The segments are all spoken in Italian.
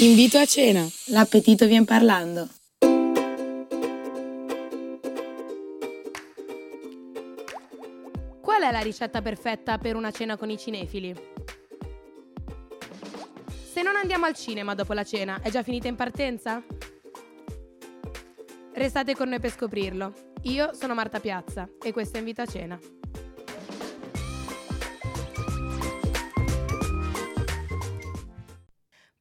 Invito a cena. L'appetito vien parlando. Qual è la ricetta perfetta per una cena con i cinefili? Se non andiamo al cinema dopo la cena, è già finita in partenza? Restate con noi per scoprirlo. Io sono Marta Piazza e questo è Invito a cena.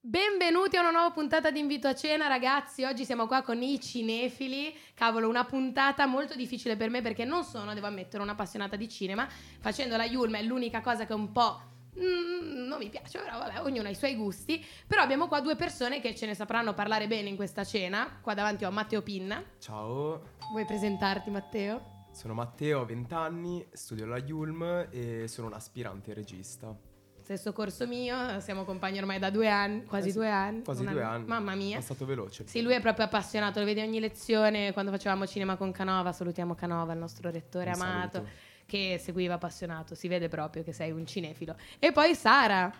Benvenuti a una nuova puntata di Invito a cena, ragazzi. Oggi siamo qua con i cinefili. Cavolo, una puntata molto difficile per me perché non sono, devo ammettere, un'appassionata di cinema. Facendo la Yulm è l'unica cosa che un po' mm, non mi piace, però vabbè, ognuno ha i suoi gusti. Però abbiamo qua due persone che ce ne sapranno parlare bene in questa cena. Qua davanti ho Matteo Pinna. Ciao, Vuoi presentarti, Matteo? sono Matteo, ho 20 anni, studio alla Yulm e sono un aspirante regista. Stesso corso mio, siamo compagni ormai da due anni, quasi Eh sì, due anni. Quasi due anno. anni. Mamma mia. È stato veloce. Sì, lui è proprio appassionato, lo vedi ogni lezione quando facevamo cinema con Canova, salutiamo Canova, il nostro rettore Un amato, saluto. che seguiva appassionato, si vede proprio che sei un cinefilo. E poi Sara,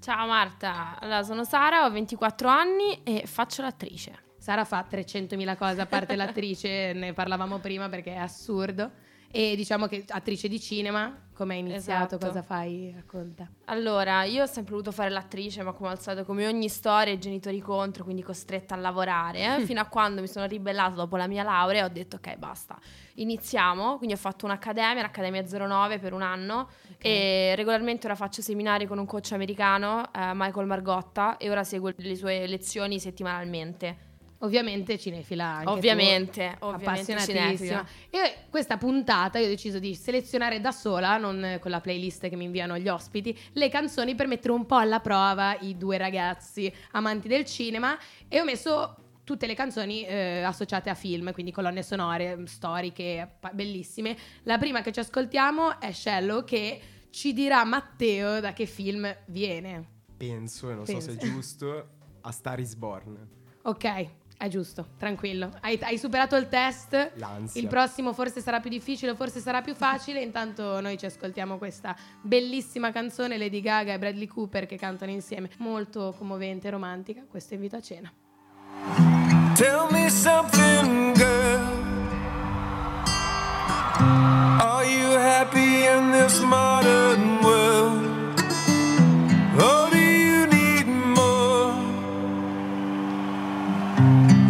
Ciao Marta, allora sono Sara, ho 24 anni e faccio l'attrice. Sara fa 300.000 cose, a parte l'attrice, ne parlavamo prima perché è assurdo. E diciamo che attrice di cinema, come hai iniziato, Esatto. cosa fai? Racconta. Allora, io ho sempre voluto fare l'attrice, ma come al solito, come ogni storia, i genitori contro, quindi costretta a lavorare, fino a quando mi sono ribellata dopo la mia laurea e ho detto ok, basta, iniziamo. Quindi ho fatto un'accademia, l'Accademia 09 per un anno e regolarmente ora faccio seminari con un coach americano, eh, Michael Margotta, e ora seguo le sue lezioni settimanalmente. Ovviamente cinefila anche tu. Ovviamente, ovviamente appassionatissima. cinefila. E questa puntata io ho deciso di selezionare da sola, non con la playlist che mi inviano gli ospiti, le canzoni per mettere un po' alla prova i due ragazzi amanti del cinema e ho messo tutte le canzoni eh, associate a film, quindi colonne sonore, storiche, pa- bellissime. La prima che ci ascoltiamo è Shallow che ci dirà Matteo da che film viene. Penso, e non Penso. so se è giusto, a Star is Born. Ok, è giusto, tranquillo. Hai, hai superato il test. L'ansia. Il prossimo forse sarà più difficile, forse sarà più facile. Intanto noi ci ascoltiamo questa bellissima canzone Lady Gaga e Bradley Cooper che cantano insieme, molto commovente e romantica. Questo invito a cena. Tell me something, girl. Are you happy in this modern world?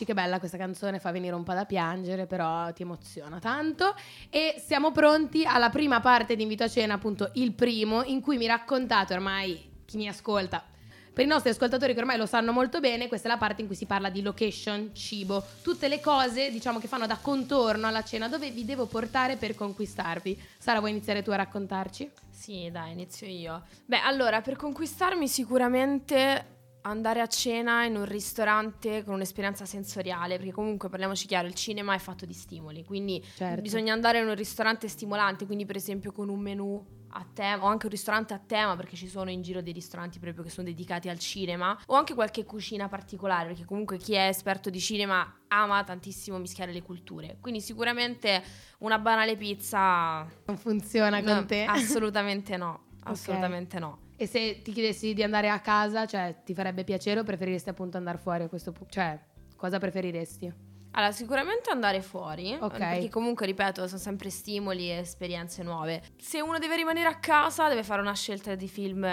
Eccoci, che bella questa canzone, fa venire un po' da piangere, però ti emoziona tanto. E siamo pronti alla prima parte di Invito a Cena, appunto il primo, in cui mi raccontate ormai chi mi ascolta. Per i nostri ascoltatori che ormai lo sanno molto bene, questa è la parte in cui si parla di location, cibo, tutte le cose, diciamo, che fanno da contorno alla cena, dove vi devo portare per conquistarvi. Sara, vuoi iniziare tu a raccontarci? Sì, dai, inizio io. Beh, allora, per conquistarmi sicuramente andare a cena in un ristorante con un'esperienza sensoriale, perché comunque parliamoci chiaro, il cinema è fatto di stimoli, quindi Certo. bisogna andare in un ristorante stimolante, quindi per esempio con un menù a tema o anche un ristorante a tema perché ci sono in giro dei ristoranti proprio che sono dedicati al cinema o anche qualche cucina particolare perché comunque chi è esperto di cinema ama tantissimo mischiare le culture quindi sicuramente una banale pizza Non funziona con no, te? assolutamente no assolutamente no E se ti chiedessi di andare a casa, cioè, ti farebbe piacere o preferiresti appunto andare fuori a questo punto? Cioè, cosa preferiresti? Allora, sicuramente andare fuori, Ok. perché comunque, ripeto, sono sempre stimoli e esperienze nuove. Se uno deve rimanere a casa, deve fare una scelta di film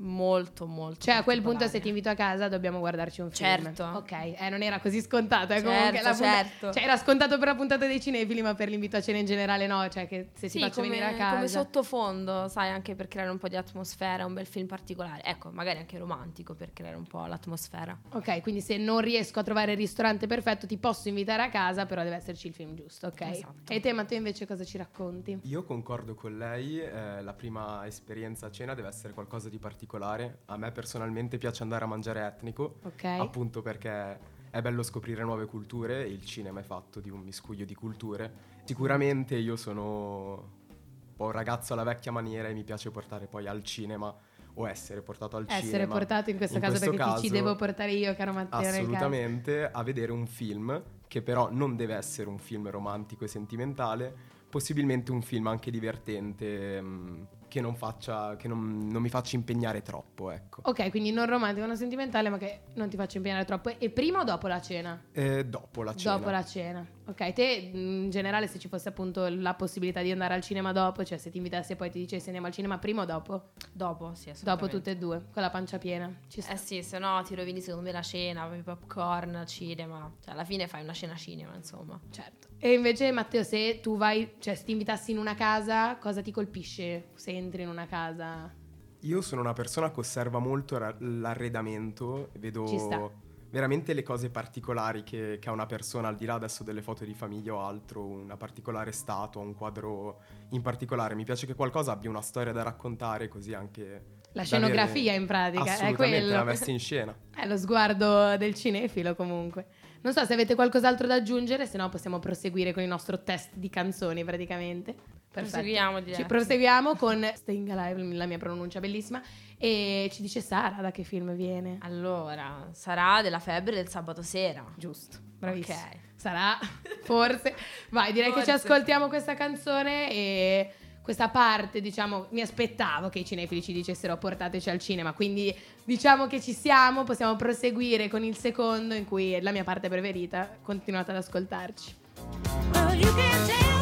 molto, molto Cioè, a quel punto, se ti invito a casa, dobbiamo guardarci un film. Certo. Ok, eh, non era così scontato. Eh, Certo, comunque la punta- certo. Cioè, era scontato per la puntata dei cinefili, ma per l'invito a cena in generale no. Cioè, che se ti Sì, faccio come, venire a casa. come sottofondo, sai, anche per creare un po' di atmosfera, un bel film particolare. Ecco, magari anche romantico per creare un po' l'atmosfera. Ok, quindi se non riesco a trovare il ristorante perfetto, ti posso invitare a casa, però deve esserci il film giusto, ok? Esatto. E te, Matteo, invece cosa ci racconti? Io concordo con lei, eh, la prima esperienza a cena deve essere qualcosa di particolare. A me personalmente piace andare a mangiare etnico, Ok. appunto perché è bello scoprire nuove culture e il cinema è fatto di un miscuglio di culture. Sicuramente io sono un po' un ragazzo alla vecchia maniera e mi piace portare poi al cinema o essere portato al Essere cinema. portato in questo In caso questo perché ti ci caso- devo portare io, caro Matteo. caso. Assolutamente, a vedere un film che però non deve essere un film romantico e sentimentale, possibilmente un film anche divertente mm, che, non, faccia, che non, non mi faccia impegnare troppo, ecco. Ok, quindi non romantico, non sentimentale, ma che non ti faccia impegnare troppo. E prima o dopo la cena? E dopo la cena. Dopo la cena. Ok, te in generale se ci fosse appunto la possibilità di andare al cinema dopo, cioè se ti invitassi e poi ti dicessi andiamo al cinema prima o dopo? Dopo, sì, Dopo tutte e due, con la pancia piena. Ci sta. Eh sì, se no ti rovini secondo me la cena, popcorn, cinema. Cioè, alla fine fai una cena cinema, insomma. Certo. E invece Matteo, se tu vai, cioè se ti invitassi in una casa, cosa ti colpisce se entri in una casa? Io sono una persona che osserva molto ra- l'arredamento, vedo veramente le cose particolari che, ha una persona, al di là adesso delle foto di famiglia o altro, una particolare statua, un quadro in particolare. Mi piace che qualcosa abbia una storia da raccontare, così anche... La scenografia avere- in pratica, è quello. la messa in scena. È lo sguardo del cinefilo comunque. Non so se avete qualcos'altro da aggiungere, se no possiamo proseguire con il nostro test di canzoni praticamente. Perfetto. Proseguiamo, direi. Ci proseguiamo con Staying Alive, la mia pronuncia bellissima. E ci dice Sara da che film viene. Allora, sarà della febbre del sabato sera. Giusto, bravissimo. Ok. Sarà, forse. Vai, direi che ci Forse. ascoltiamo questa canzone e questa parte, diciamo, mi aspettavo che i cinefili ci dicessero portateci al cinema, quindi diciamo che ci siamo, possiamo proseguire con il secondo in cui è la mia parte preferita, continuate ad ascoltarci. Well,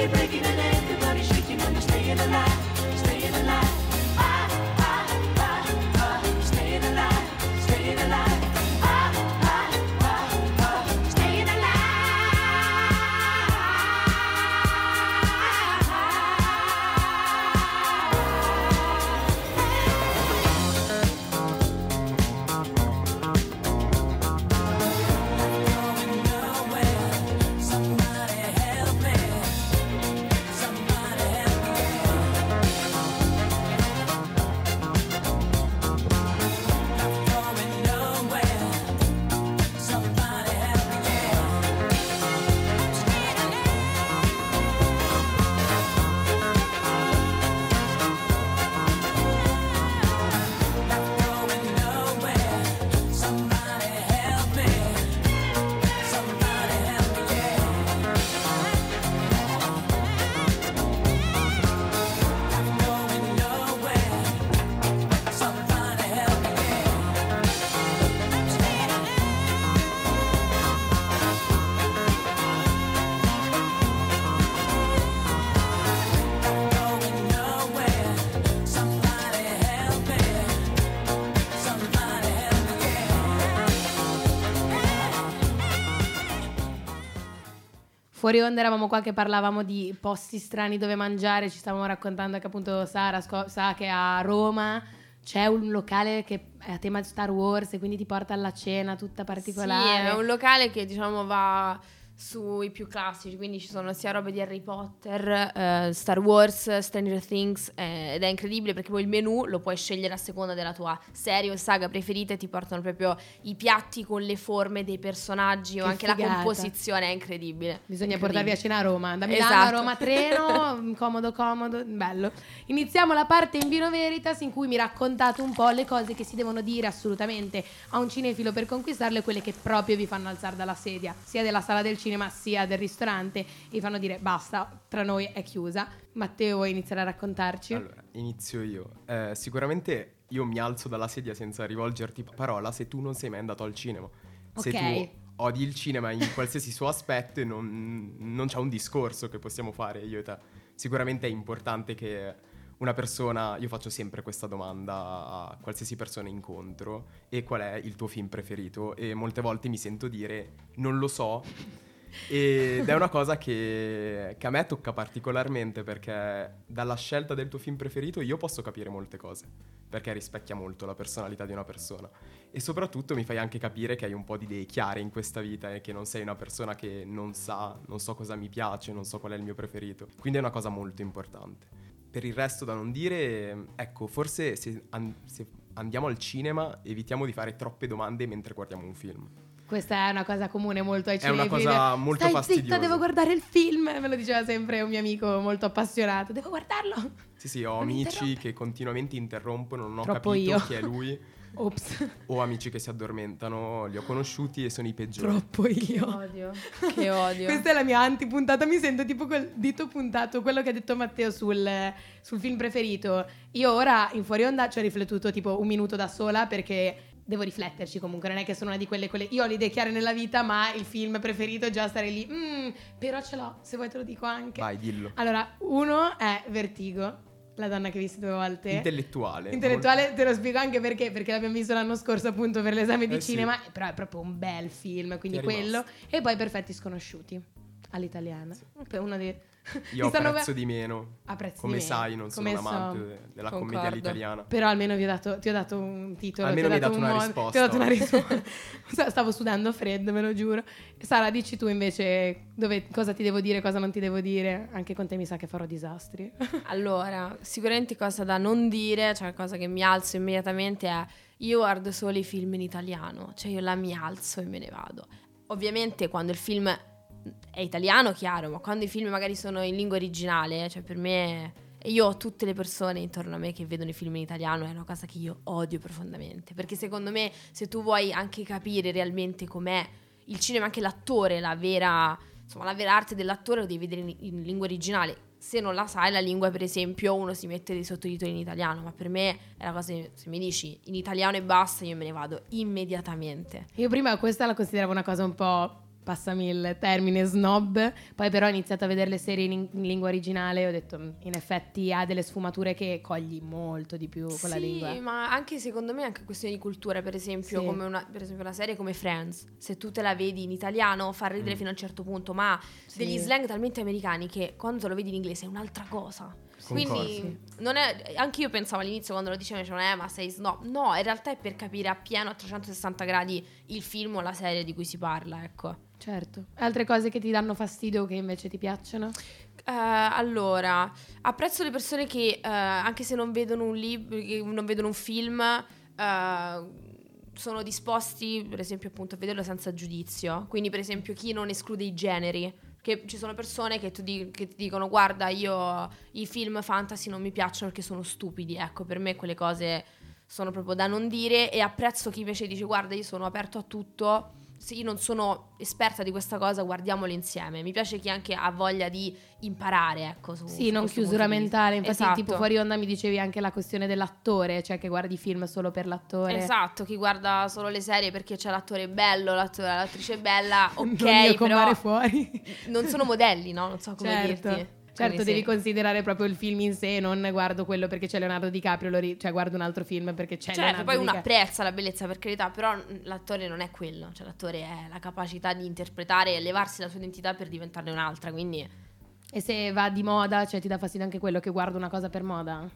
Everybody break it. Fuori onda eravamo qua che parlavamo di posti strani dove mangiare, ci stavamo raccontando che appunto Sara sco- sa che a Roma c'è un locale che è a tema Star Wars e quindi ti porta alla cena tutta particolare. Sì, è un locale che diciamo va sui più classici, quindi ci sono sia robe di Harry Potter, eh, Star Wars, Stranger Things eh, ed è incredibile perché poi il menù lo puoi scegliere a seconda della tua serie o saga preferita e ti portano proprio i piatti con le forme dei personaggi o Che anche la figata. composizione è incredibile. Bisogna Incredibile. portarvi a cena a Roma, da Milano Esatto. a Roma treno, comodo comodo, bello. Iniziamo la parte in Vino Veritas in cui mi raccontate un po' le cose che si devono dire assolutamente a un cinefilo per conquistarle, quelle che proprio vi fanno alzare dalla sedia, sia della sala del cinema sia del ristorante, e fanno dire basta, tra noi è chiusa. Matteo vuoi iniziare a raccontarci? Allora, inizio io. Eh, sicuramente io mi alzo dalla sedia senza rivolgerti parola se tu non sei mai andato al cinema. Se Ok. tu odi il cinema in qualsiasi suo aspetto e non, non c'è un discorso che possiamo fare io e te. Sicuramente è importante che una persona, io faccio sempre questa domanda a qualsiasi persona incontro, e qual è il tuo film preferito? E molte volte mi sento dire non lo so. Ed è una cosa che, che a me tocca particolarmente perché dalla scelta del tuo film preferito io posso capire molte cose, perché rispecchia molto la personalità di una persona. E soprattutto mi fai anche capire che hai un po' di idee chiare in questa vita e che non sei una persona che non sa, non so cosa mi piace, non so qual è il mio preferito. Quindi è una cosa molto importante. Per il resto da non dire, ecco, forse se, an- se andiamo al cinema evitiamo di fare troppe domande mentre guardiamo un film. Questa è una cosa comune molto ai È una cinefili. cosa molto Stai fastidiosa. zitta, devo guardare il film, me lo diceva sempre un mio amico molto appassionato. Devo guardarlo. Sì, sì, ho Non amici che continuamente interrompono, non ho Troppo capito io. chi è lui. Ops, Ho amici che si addormentano, li ho conosciuti e sono i peggiori. troppo io. Odio. Che odio. Questa è la mia antipuntata, mi sento tipo quel dito puntato, quello che ha detto Matteo sul, sul film preferito. Io ora in fuori onda ci ho riflettuto tipo un minuto da sola perché devo rifletterci comunque, non è che sono una di quelle, quelle... Io ho le idee chiare nella vita, ma il film preferito è già stare lì. "Mm, però ce l'ho, se vuoi te lo dico anche. Vai, dillo. Allora, uno è Vertigo, la donna che hai visto due volte. Intellettuale. Intellettuale, te lo spiego anche perché, perché l'abbiamo visto l'anno scorso appunto per l'esame di Eh sì. cinema, però è proprio un bel film, quindi quello. E poi Perfetti Sconosciuti, all'italiana. Uno dei... Io mi stanno- apprezzo di meno. Apprezzi Come di meno, sai, non sono come un amante so. de- della Concordo. commedia all'italiana. Però almeno vi ho dato, ti ho dato un titolo. Almeno ti ho mi hai dato un una modo- risposta Ti ho dato una risposta. Stavo sudando freddo, ve lo giuro. Sara, dici tu invece dove- cosa ti devo dire, cosa non ti devo dire. Anche con te mi sa che farò disastri. Allora, sicuramente cosa da non dire, cioè cosa che mi alzo immediatamente è io guardo solo i film in italiano, cioè io la mi alzo e me ne vado. Ovviamente quando il film è italiano, chiaro, ma quando i film magari sono in lingua originale, cioè per me io ho tutte le persone intorno a me che vedono i film in italiano, è una cosa che io odio profondamente, perché secondo me se tu vuoi anche capire realmente com'è il cinema, anche l'attore, la vera, insomma, la vera arte dell'attore lo devi vedere in, in lingua originale. Se non la sai la lingua, per esempio, uno si mette dei sottotitoli in italiano, ma per me è una cosa, se mi dici in italiano e basta, io me ne vado immediatamente. Io prima questa la consideravo una cosa un po', passami il termine, snob, poi però ho iniziato a vedere le serie in, in lingua originale e ho detto, "Mm, in effetti ha delle sfumature che cogli molto di più con la sì, lingua. ma anche secondo me è anche questione di cultura, per esempio, Sì. come una, per esempio una serie come Friends, se tu te la vedi in italiano fa ridere Mm. fino a un certo punto, ma Sì. degli slang talmente americani che quando lo vedi in inglese è un'altra cosa. Quindi non è, anche io pensavo all'inizio quando lo dicevano, dicevano, eh ma sei snob. No, in realtà è per capire appieno a 360 gradi il film o la serie di cui si parla, ecco. Certo. Altre cose che ti danno fastidio o che invece ti piacciono? Eh, allora, apprezzo le persone che eh, anche se non vedono un libro, non vedono un film, eh, sono disposti, per esempio, appunto, a vederlo senza giudizio. Quindi, per esempio, chi non esclude i generi. Che ci sono persone che, di- che ti dicono: Guarda, io i film fantasy non mi piacciono perché sono stupidi. Ecco, per me quelle cose sono proprio da non dire. E apprezzo chi invece dice: Guarda, io sono aperto a tutto. Se io non sono esperta di questa cosa, guardiamolo insieme. Mi piace chi anche ha voglia di imparare, ecco. Su, Sì, su non chiusura mentale. Infatti, Esatto. tipo fuori onda mi dicevi anche la questione dell'attore, cioè che guardi film solo per l'attore. Esatto, chi guarda solo le serie perché c'è l'attore bello, l'attore- l'attrice bella, ok, Non però fuori. non sono modelli, no? Non so come Certo. dirti. Certo, Quindi devi sì. considerare proprio il film in sé, non guardo quello perché c'è Leonardo DiCaprio, ri- cioè guardo un altro film perché c'è Certo, Leonardo poi uno apprezza la bellezza per carità, però l'attore non è quello, cioè l'attore è la capacità di interpretare e levarsi la sua identità per diventarne un'altra, quindi E se va di moda, cioè ti dà fastidio anche quello che guardo una cosa per moda?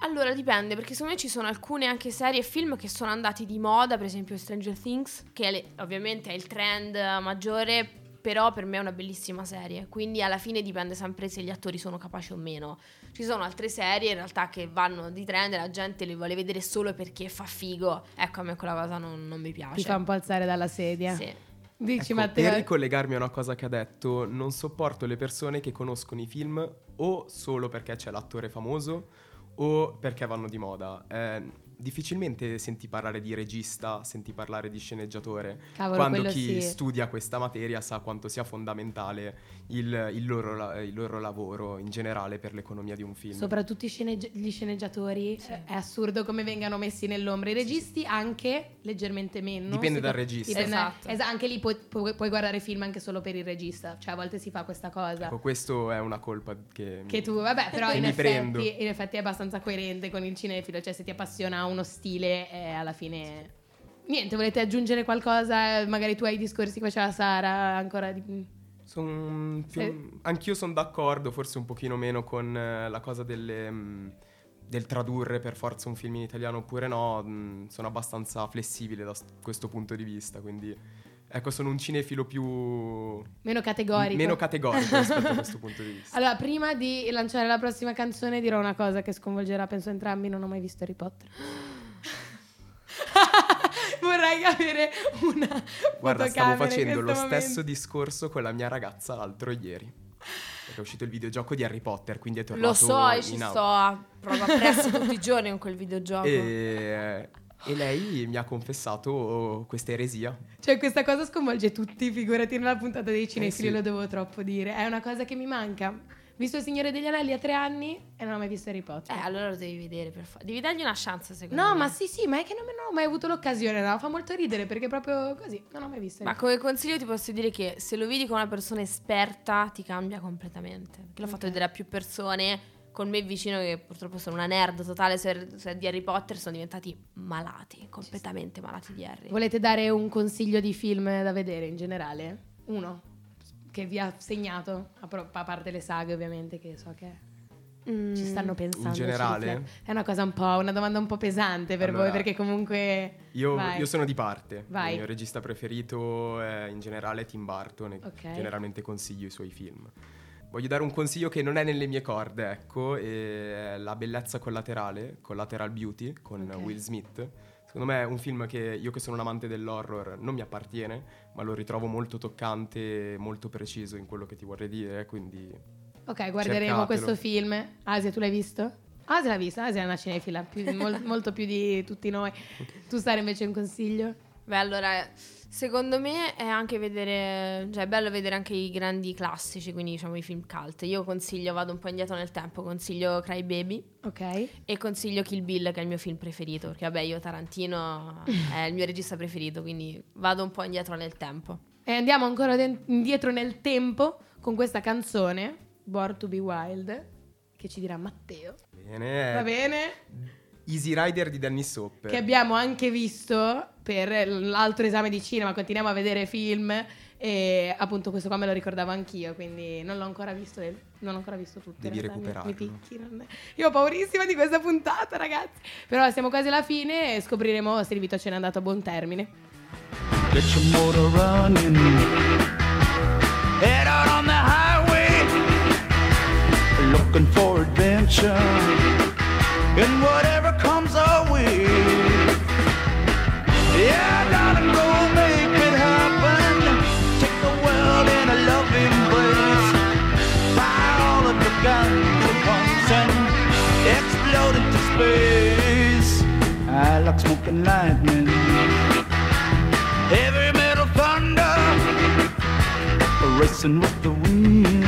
Allora dipende, perché secondo me ci sono alcune anche serie e film che sono andati di moda, per esempio Stranger Things, che è le- ovviamente è il trend maggiore, però per me è una bellissima serie, quindi alla fine dipende sempre se gli attori sono capaci o meno. Ci sono altre serie in realtà che vanno di trend e la gente le vuole vedere solo perché fa figo. Ecco, a me quella cosa non, non mi piace. Ti fa un po' alzare dalla sedia. Sì. Dici Ecco, Matteo? per ricollegarmi a una cosa che ha detto, non sopporto le persone che conoscono i film o solo perché c'è l'attore famoso o perché vanno di moda. Eh, difficilmente senti parlare di regista, senti parlare di sceneggiatore, Cavolo, quando chi sì. studia questa materia sa quanto sia fondamentale il, il loro, la- il loro lavoro in generale per l'economia di un film. Soprattutto i sceneggi- gli sceneggiatori, eh, è assurdo come vengano messi nell'ombra. I registi anche leggermente meno. Dipende dal regista. dipende- Esatto. esa- anche lì puoi, puoi- puoi guardare film anche solo per il regista, cioè a volte si fa questa cosa. Ecco, questo è una colpa che... Che tu, vabbè, però in effetti, in effetti è abbastanza coerente con il cinefilo, cioè se ti appassiona uno stile, eh, alla fine... Niente, volete aggiungere qualcosa? Magari tu hai i discorsi che faceva Sara, ancora di... Son più- Eh. Anch'io sono d'accordo, forse un pochino meno con eh, la cosa delle, mm, del tradurre per forza un film in italiano oppure no. mm, sono abbastanza flessibile da questo punto di vista, quindi ecco, sono un cinefilo più... Meno categorico. Meno categorico rispetto a questo punto di vista. Allora, prima di lanciare la prossima canzone dirò una cosa che sconvolgerà, penso entrambi, non ho mai visto Harry Potter. Vorrei avere una Guarda, stavo facendo lo questo stesso momento. discorso con la mia ragazza l'altro ieri. Perché è uscito il videogioco di Harry Potter, quindi è tornato Lo so e ci in sto auge. a prova presso tutti i giorni con quel videogioco. E, e lei mi ha confessato questa eresia. Cioè, questa cosa sconvolge tutti, figurati nella puntata dei cinefili, Eh sì. lo devo troppo dire. È una cosa che mi manca. Visto il Signore degli Anelli a tre anni e non ho mai visto Harry Potter. Eh, allora lo devi vedere per fa- Devi dargli una chance, secondo No, me. ma sì, sì, ma è che non, non ho mai avuto l'occasione, no? Fa molto ridere perché è proprio così, non ho mai visto. Ma Harry come consiglio ti posso dire che se lo vedi con una persona esperta ti cambia completamente. Perché l'ho fatto Ok. vedere a più persone. Con me vicino, che purtroppo sono una nerd totale di Harry Potter, sono diventati malati, completamente malati di Harry. Volete dare un consiglio di film da vedere in generale? Uno che vi ha segnato, a, pro- a parte le saghe ovviamente che so che Mm. ci stanno pensando. In generale? È una cosa un po', una domanda un po' pesante per Allora, voi perché comunque... Io, io sono di parte. Vai. Il mio regista preferito è in generale Tim Burton e Ok. generalmente consiglio i suoi film. Voglio dare un consiglio che non è nelle mie corde, ecco, è La bellezza collaterale, Collateral Beauty, con Ok. Will Smith. Secondo me è un film che io che sono un amante dell'horror non mi appartiene, ma lo ritrovo molto toccante, molto preciso in quello che ti vorrei dire, quindi Ok, guarderemo Cercatelo. questo film. Asia, tu l'hai visto? Asia l'ha visto, Asia è una cinefila, più- mol- molto più di tutti noi. Tu Sara invece un consiglio? Beh, allora, secondo me è anche vedere, cioè è bello vedere anche i grandi classici, quindi diciamo i film cult. Io consiglio, vado un po' indietro nel tempo, consiglio Cry Baby Ok. e consiglio Kill Bill, che è il mio film preferito, perché vabbè, io Tarantino è il mio regista preferito, quindi vado un po' indietro nel tempo. E andiamo ancora den- indietro nel tempo con questa canzone, Born to be Wild, che ci dirà Matteo. bene. Va bene? Easy Rider di Dennis Hopper. Che abbiamo anche visto per l'altro esame di cinema, continuiamo a vedere film e appunto questo qua me lo ricordavo anch'io, quindi non l'ho ancora visto, non l'ho ancora visto tutto. Devi realtà, mi- recuperarlo. Mi picchi, non è- Io ho paurissima di questa puntata, ragazzi. Però siamo quasi alla fine e scopriremo se il Vito ce n'è andato a buon termine. Get your motor running. Head out on the highway. Looking for adventure. And whatever comes our way. Yeah, darling, go make it happen. Take the world in a loving embrace. Fire all of the guns and explode into space. I like smoking lightning heavy metal thunder, racing with the wind,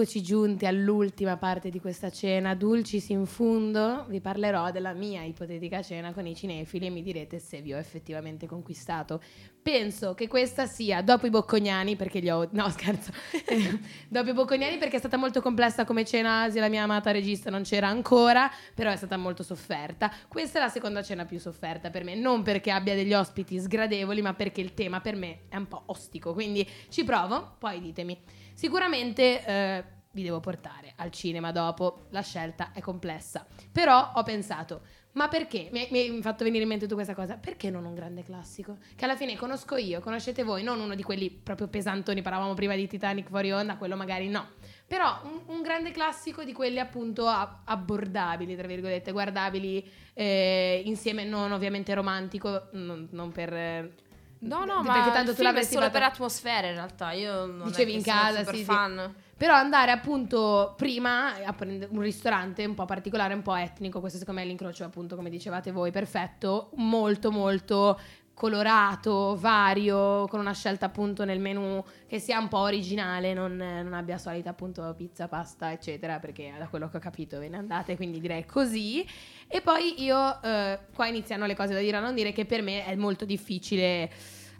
Eccoci giunti all'ultima parte di questa cena, dulcis in fundo, vi parlerò della mia ipotetica cena con i cinefili e mi direte se vi ho effettivamente conquistato. Penso che questa sia, dopo i boccognani, perché li ho... no scherzo, dopo i boccognani perché è stata molto complessa come cena, se la mia amata regista non c'era ancora, però è stata molto sofferta. Questa è la seconda cena più sofferta per me, non perché abbia degli ospiti sgradevoli, ma perché il tema per me è un po' ostico, quindi ci provo, poi ditemi. Sicuramente eh, vi devo portare al cinema dopo, la scelta è complessa. Però ho pensato, ma perché? Mi mi hai fatto venire in mente tu questa cosa, perché non un grande classico? Che alla fine conosco io, conoscete voi, non uno di quelli proprio pesantoni, parlavamo prima di Titanic fuori onda, quello magari no. Però un, un grande classico di quelli appunto abbordabili, tra virgolette, guardabili eh, insieme, non ovviamente romantico, non, non per... eh, No, no, ma perché tanto tu l'avresti solo fatto- per atmosfera in realtà. Io non Dicevi in casa, sì, sì. fan. Però andare appunto prima a prendere un ristorante un po' particolare, un po' etnico, questo secondo me è l'incrocio appunto come dicevate voi, perfetto, molto molto colorato, vario, con una scelta appunto nel menù che sia un po' originale, non, non abbia solita appunto pizza, pasta, eccetera, perché da quello che ho capito ve ne andate, quindi direi così. E poi io, eh, qua iniziano le cose da dire a non dire, che per me è molto difficile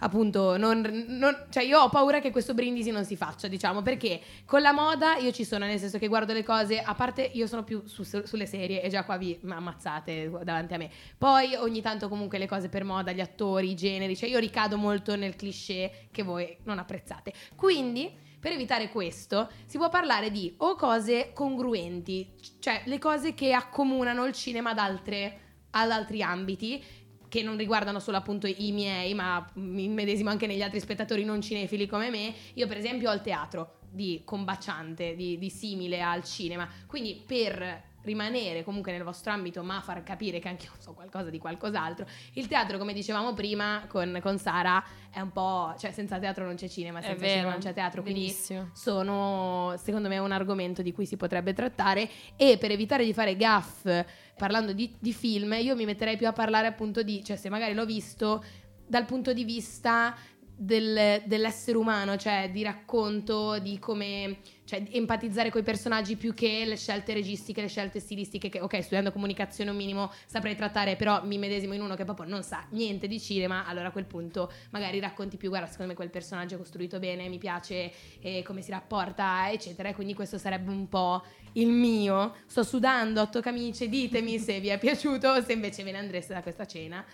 appunto, non, non- cioè io ho paura che questo brindisi non si faccia, diciamo, perché con la moda io ci sono, nel senso che guardo le cose, a parte io sono più su- sulle serie e già qua vi ammazzate davanti a me. Poi ogni tanto comunque le cose per moda, gli attori, i generi, cioè io ricado molto nel cliché che voi non apprezzate. Quindi, per evitare questo, si può parlare di o cose congruenti, cioè le cose che accomunano il cinema ad, altre, ad altri ambiti, che non riguardano solo appunto i miei, ma mi medesimo anche negli altri spettatori non cinefili come me. Io, per esempio, ho il teatro di combaciante, di, di simile al cinema. Quindi, per rimanere comunque nel vostro ambito, ma far capire che anche io so qualcosa di qualcos'altro, il teatro, come dicevamo prima con, con Sara, è un po'. cioè, senza teatro non c'è cinema, È senza vero, cinema non c'è teatro. Quindi benissimo. sono secondo me un argomento di cui si potrebbe trattare e per evitare di fare gaff parlando di, di film io mi metterei più a parlare appunto di cioè se magari l'ho visto dal punto di vista del- dell'essere umano cioè di racconto di come cioè empatizzare con i personaggi più che le scelte registiche le scelte stilistiche che ok studiando comunicazione un minimo saprei trattare però mi medesimo in uno che proprio non sa niente di cinema allora a quel punto magari racconti più guarda secondo me quel personaggio è costruito bene mi piace eh, come si rapporta eccetera e quindi questo sarebbe un po' il mio sto sudando otto camicie ditemi se vi è piaciuto o se invece ve ne andreste da questa cena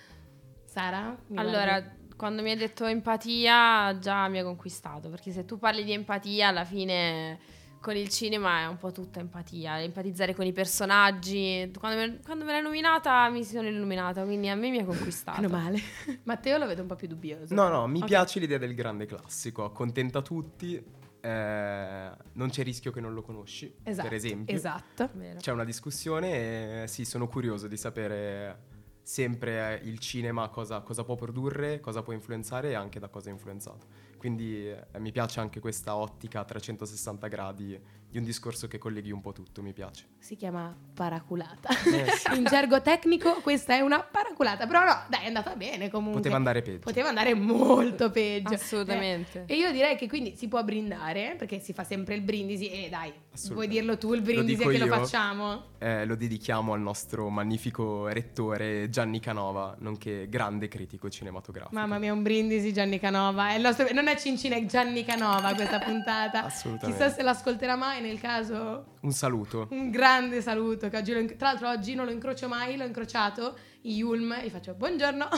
Sara Allora, guardi? Quando mi hai detto empatia, già mi hai conquistato. Perché se tu parli di empatia, alla fine con il cinema è un po' tutta empatia. Empatizzare con i personaggi. Quando me, quando me l'hai nominata, mi sono illuminata. Quindi a me mi ha conquistato. meno male Matteo lo vedo un po' più dubbioso No, no, mi Ok. piace l'idea del grande classico, accontenta tutti, eh, non c'è rischio che non lo conosci, esatto per esempio. esatto. C'è una discussione e sì, sono curioso di sapere sempre eh, il cinema cosa, cosa può produrre, cosa può influenzare e anche da cosa è influenzato. Quindi eh, mi piace anche questa ottica a 360 gradi di un discorso che colleghi un po' tutto, mi piace. si chiama paraculata Eh, sì. in gergo tecnico questa è una paraculata però no dai è andata bene comunque Poteva andare peggio. poteva andare molto peggio Assolutamente. Eh, e io direi che quindi si può brindare perché si fa sempre il brindisi e dai Vuoi dirlo tu il brindisi che lo io. facciamo? Eh, lo dedichiamo al nostro magnifico rettore Gianni Canova, nonché grande critico cinematografico. Mamma mia, un brindisi Gianni Canova. È nostro- non è Cincina, è Gianni Canova questa puntata. Assolutamente. Chissà se l'ascolterà mai, nel caso Un saluto. un grande saluto. Lo inc- tra l'altro oggi non lo incrocio mai, l'ho incrociato, i Yulm, e gli faccio buongiorno.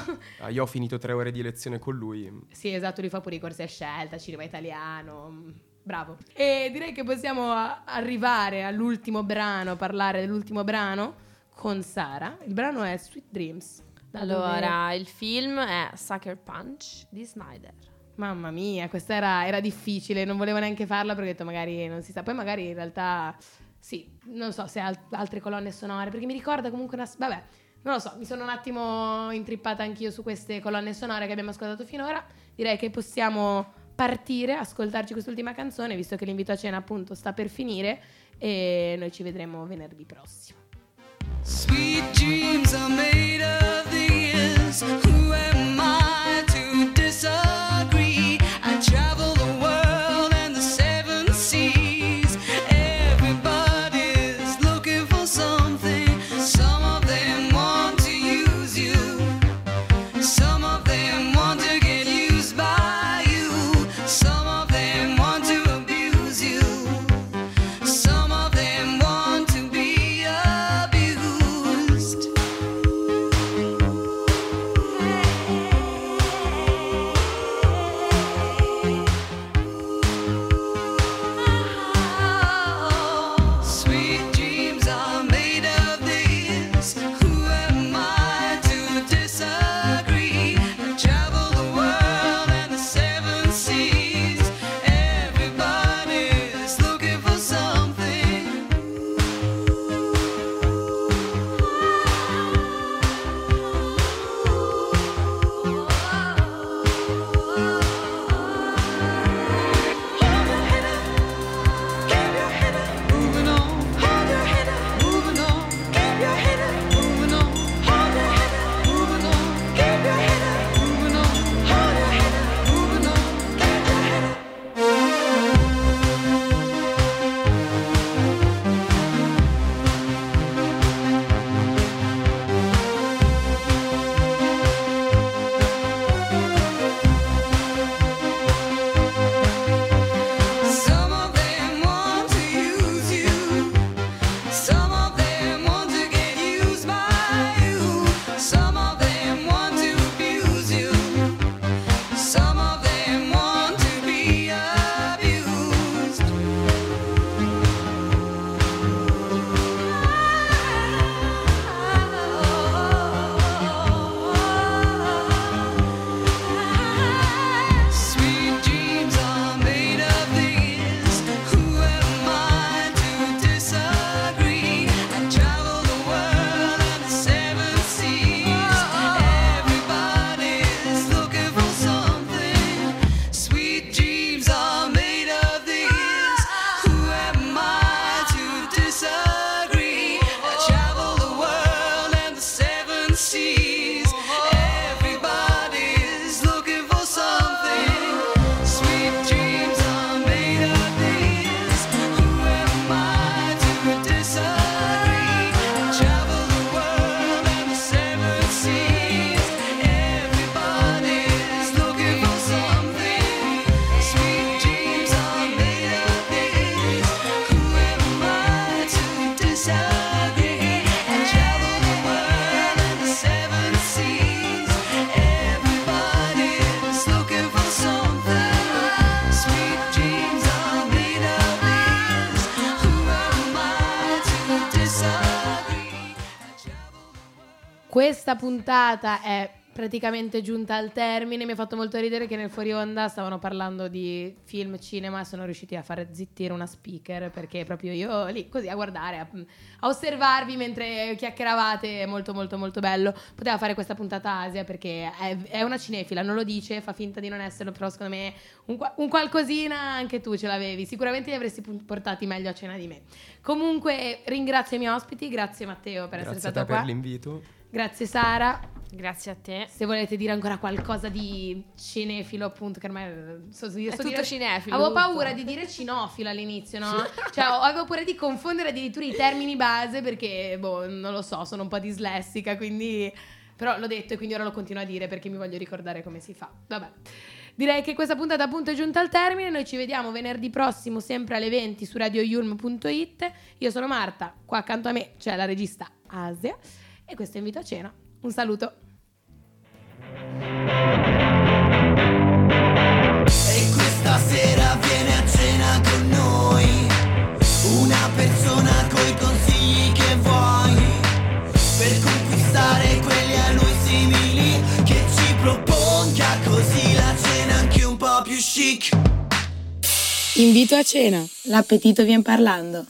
Ah, io ho finito tre ore di lezione con lui. sì, esatto, lui fa pure i corsi a scelta, cinema italiano. Bravo. E direi che possiamo arrivare all'ultimo brano, parlare dell'ultimo brano con Sara. Il brano è Sweet Dreams. Da dove- Allora, il film è Sucker Punch di Snyder. Mamma mia, questa era, era difficile, non volevo neanche farla perché ho detto magari non si sa. Poi magari in realtà sì, non so se ha al- altre colonne sonore, perché mi ricorda comunque una... Vabbè, non lo so, mi sono un attimo intrippata anch'io su queste colonne sonore che abbiamo ascoltato finora. Direi che possiamo partire, ascoltarci quest'ultima canzone, visto che l'invito a cena appunto sta per finire e noi ci vedremo venerdì prossimo. see Questa puntata è praticamente giunta al termine. Mi ha fatto molto ridere che nel fuori onda stavano parlando di film, cinema e sono riusciti a fare zittire una speaker perché proprio io lì così a guardare, a, a osservarvi mentre chiacchieravate, è molto molto molto bello. Poteva fare questa puntata Asia perché è, è una cinefila, non lo dice, fa finta di non esserlo, però secondo me un, qua- un qualcosina anche tu ce l'avevi. Sicuramente li avresti portati meglio a cena di me. Comunque ringrazio i miei ospiti, grazie Matteo per essere Grazie a stato qua. per l'invito. Grazie Sara. Grazie a te. Se volete dire ancora qualcosa di cinefilo, appunto, che ormai eh, so, so, È so tutto dire- cinefilo. Avevo tutto. paura di dire cinofilo all'inizio, no? cioè, avevo paura di confondere addirittura i termini base perché, boh, non lo so, sono un po' dislessica, quindi... Però l'ho detto e quindi ora lo continuo a dire perché mi voglio ricordare come si fa. Vabbè. Direi che questa puntata appunto è giunta al termine. Noi ci vediamo venerdì prossimo, sempre alle 20 su radioyulm.it. Io sono Marta, qua accanto a me c'è la regista Asia e questo è Invito a Cena. Un saluto. E questa sera viene a cena con noi Una persona coi consigli che vuoi Per conquistare quelli a lui simili Che ci proponga così la cena anche un po' più chic Invito a cena. L'appetito vien parlando.